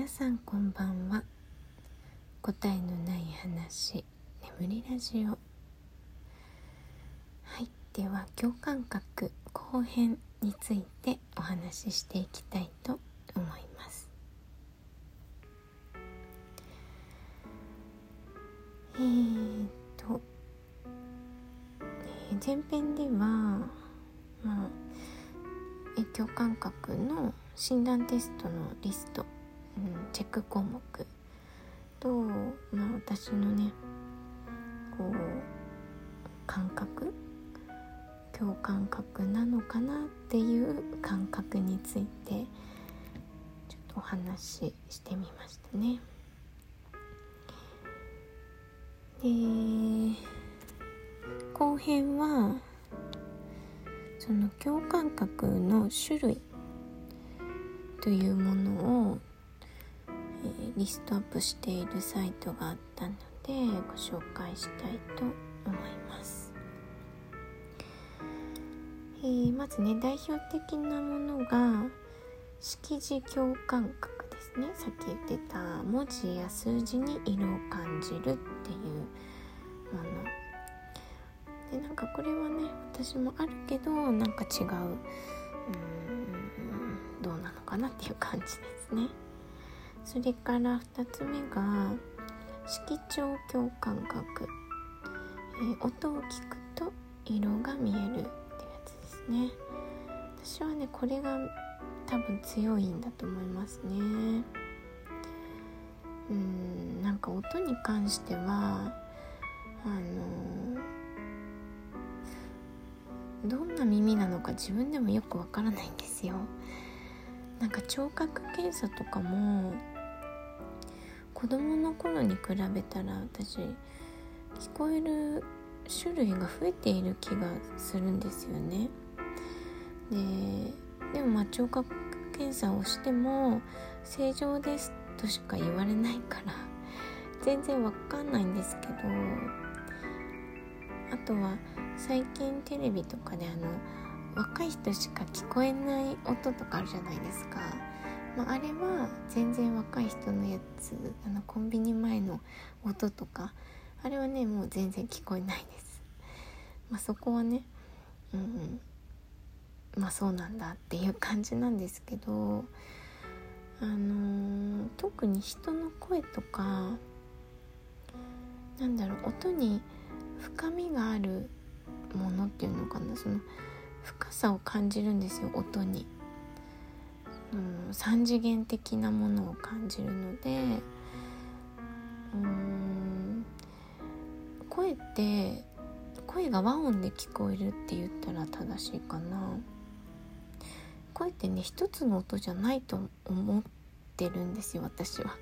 皆さんこんばんは。答えのない話眠りラジオ。はいでは共感覚後編についてお話ししていきたいと思います。えー、っと、前編ではまあ共感覚の診断テストのリスト、チェック項目と、まあ、私のねこう感覚共感覚なのかなっていう感覚についてちょっとお話ししてみましたね。で後編はその共感覚の種類というものを、えー、リストアップしているサイトがあったのでご紹介したいと思います。えー、まずね代表的なものが識字共感覚ですね。さっき言ってた文字や数字に色を感じるっていうもの。でなんかこれはね私もあるけどなんか違ううんどうなのかなっていう感じですね。それから2つ目が色調共感覚、えー、音を聞くと色が見えるってやつですね。私はねこれが多分強いんだと思いますね。うんなんか音に関してはあのー、どんな耳なのか自分でもよくわからないんですよ。なんか聴覚検査とかも子供の頃に比べたら私聞こえる種類が増えている気がするんですよね。ででもまあ聴覚検査をしても正常ですとしか言われないから全然わかんないんですけどあとは最近テレビとかであの若い人しか聞こえない音とかあるじゃないですか、まあ、あれは全然若い人のやつあのコンビニ前の音とかあれはねもう全然聞こえないです、まあ、そこはねうん。まあそうなんだっていう感じなんですけどあのー、特に人の声とかなんだろう音に深みがあるものっていうのかな。その深さを感じるんですよ音に、うん、3次元的なものを感じるのでうん声って声が和音で聞こえるって言ったら正しいかな。声ってね一つの音じゃないと思ってるんですよ私は。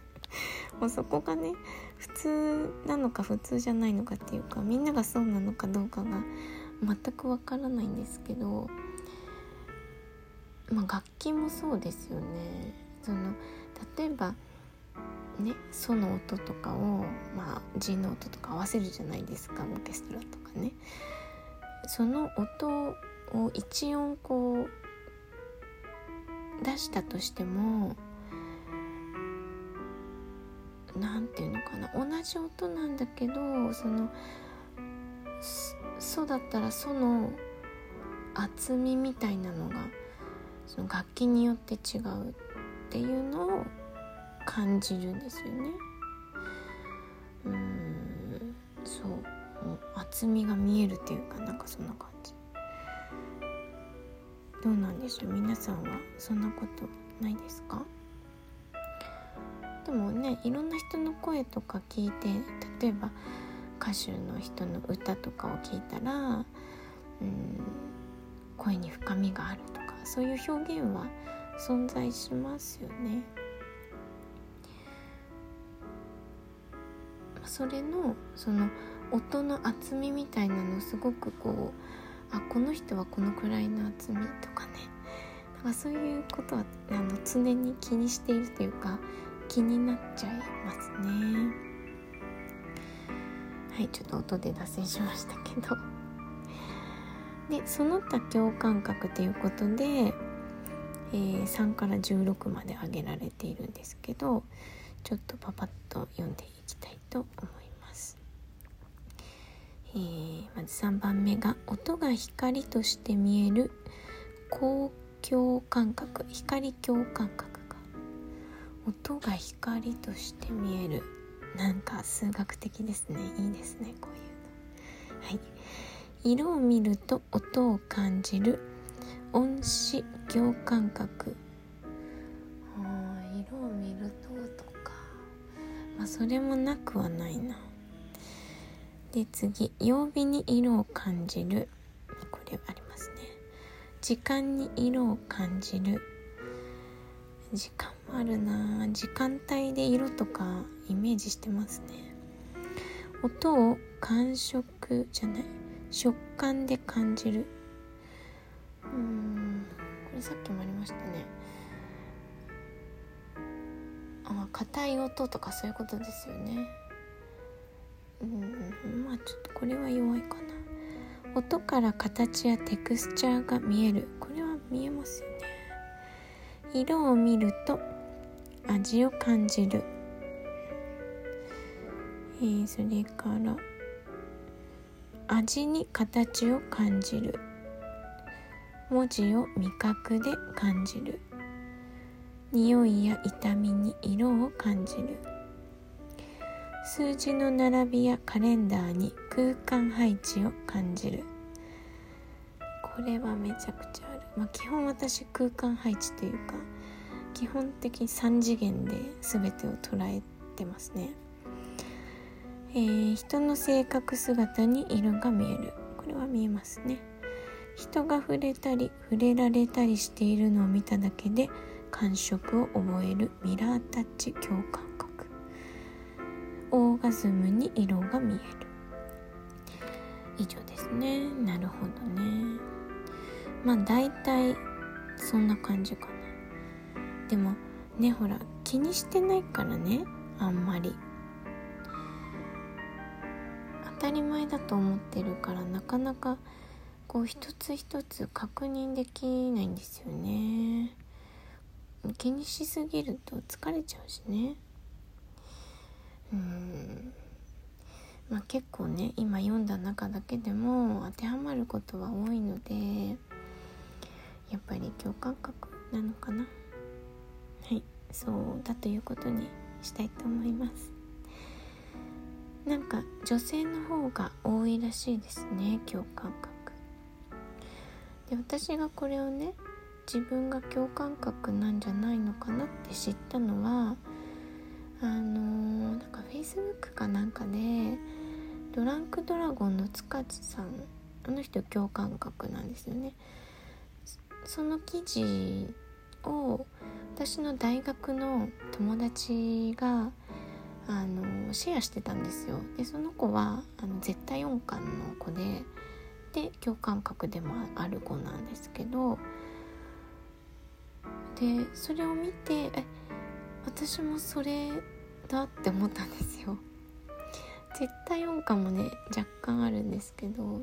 もうそこがね普通なのか普通じゃないのかっていうかみんながそうなのかどうかが全くわからないんですけど、まあ、楽器もそうですよね。その例えばねソの音とかを、まあ、G の音とか合わせるじゃないですかオーケストラとかね。その音を一音こう出したとしても何て言うのかな同じ音なんだけどそのソだったらソの厚みみたいなのがその楽器によって違うっていうのを感じるんですよね。うん。そう厚みが見えるっていうかなんかそんな感じ。どうなんでしょう？皆さんはそんなことないですか？でもねいろんな人の声とか聞いて例えば歌手の人の歌とかを聞いたら、うん、声に深みがあるとか。そういう表現は存在しますよね。それのその音の厚みみたいなのすごくこうあこの人はこのくらいの厚みとかねなんかそういうことはあの常に気にしているというか気になっちゃいますね。はいちょっと音で脱線しましたけどでその他共感覚ということで、えー、3から16まで挙げられているんですけどちょっとパパッと読んでいきたいと思います。えー、まず3番目が音が光として見える光共感覚光共感覚が音が光として見える。なんか数学的ですね。いいですねこういうの。はい。色を見ると音を感じる。音視行感覚。あ色を見るととか。まあそれもなくはないな。で次。曜日に色を感じる。これありますね。時間に色を感じる。時間もあるな。時間帯で色とかイメージしてますね。音を感触じゃない？食感で感じる。うんこれさっきもありましたね。あ硬い音とかそういうことですよね。うんまあちょっとこれは弱いかな。音から形やテクスチャーが見える。これは見えますよね。色を見ると味を感じる、えー、それから味に形を感じる。文字を味覚で感じる。匂いや痛みに色を感じる。数字の並びやカレンダーに空間配置を感じる。これはめちゃくちゃある、まあ、基本私空間配置というか基本的に3次元で全てを捉えてますね、えー、人の性格姿に色が見える。これは見えますね。人が触れたり触れられたりしているのを見ただけで感触を覚える。ミラータッチ共感覚。オーガズムに色が見える。以上ですね。なるほどね。まあ大体そんな感じかな。でもねほら気にしてないからね。あんまり。当たり前だと思ってるからなかなかこう一つ一つ確認できないんですよね。気にしすぎると疲れちゃうしね。うん。まあ結構ね今読んだ中だけでも当てはまることは多いのでやっぱり共感覚なのかな。はい。そうだということにしたいと思います。なんか女性の方が多いらしいですね共感覚。で私がこれをね自分が共感覚なんじゃないのかなって知ったのはあのー、なんか Facebook かなんかでドランクドラゴンの塚地さんあの人共感覚なんですよね。その記事を私の大学の友達があのシェアしてたんですよ。でその子はあの絶対音感の子でで共感覚でもある子なんですけどでそれを見てえ私もそれだって思ったんですよ。絶対音感もね若干あるんですけど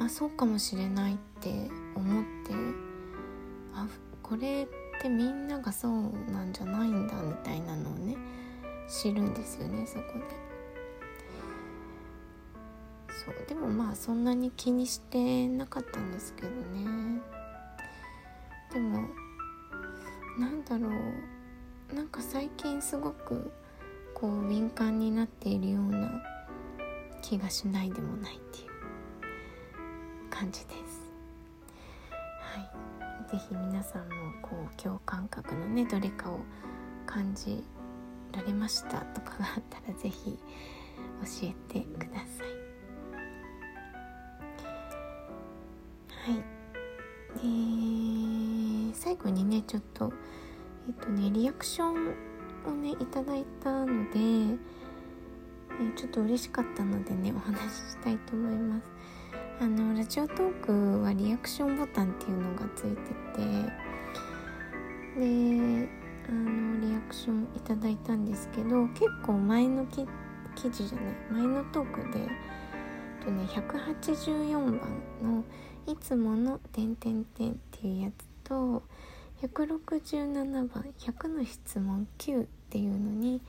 あそうかもしれないって思ってあこれってみんながそうなんじゃないんだみたいなのをね知るんですよねそこで。そうでもまあそんなに気にしてなかったんですけどね。でもなんだろう。なんか最近すごくこう敏感になっているような気がしないでもないっていう感じです。はい。是非皆さんもこう共感覚のねどれかを感じられましたとかがあったら是非教えてください。はい。で最後にねちょっとえっとねリアクションをねいただいたので、えちょっと嬉しかったのでねお話ししたいと思います。あのラジオトークはリアクションボタンっていうのがついててであのリアクションいただいたんですけど結構前の記事じゃない前のトークでとね184番のいつもの点点点っていうやつと167番「100の質問9」っていうのに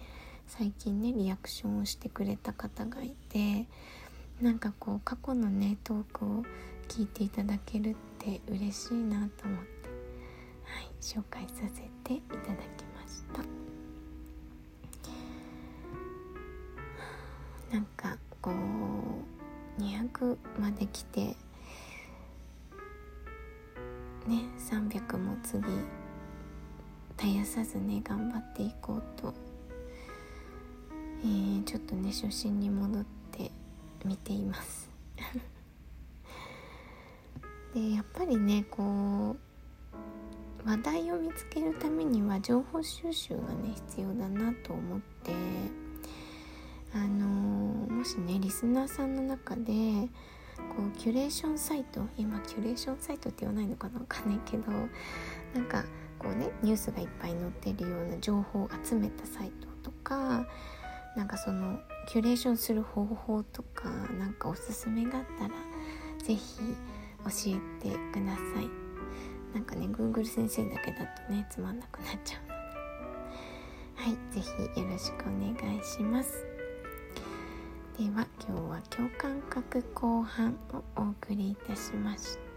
最近ねリアクションをしてくれた方がいてなんかこう過去のねトークを聞いていただけるって嬉しいなと思って、はい、紹介させていただきました。なんかこう200まで来てね300も次絶やさずね頑張っていこうと、えー、ちょっとね初心に戻って見ています。でやっぱりねこう話題を見つけるためには情報収集がね必要だなと思ってあの、もしねリスナーさんの中でこうキュレーションサイト今キュレーションサイトって言わないのかなわかんないけどなんかこうねニュースがいっぱい載ってるような情報を集めたサイトとかなんかそのキュレーションする方法とかなんかおすすめがあったら是非教えてください。なんかね Google 先生だけだとねつまんなくなっちゃう。のではい是非よろしくお願いします。では今日は共感覚後半をお送りいたしました。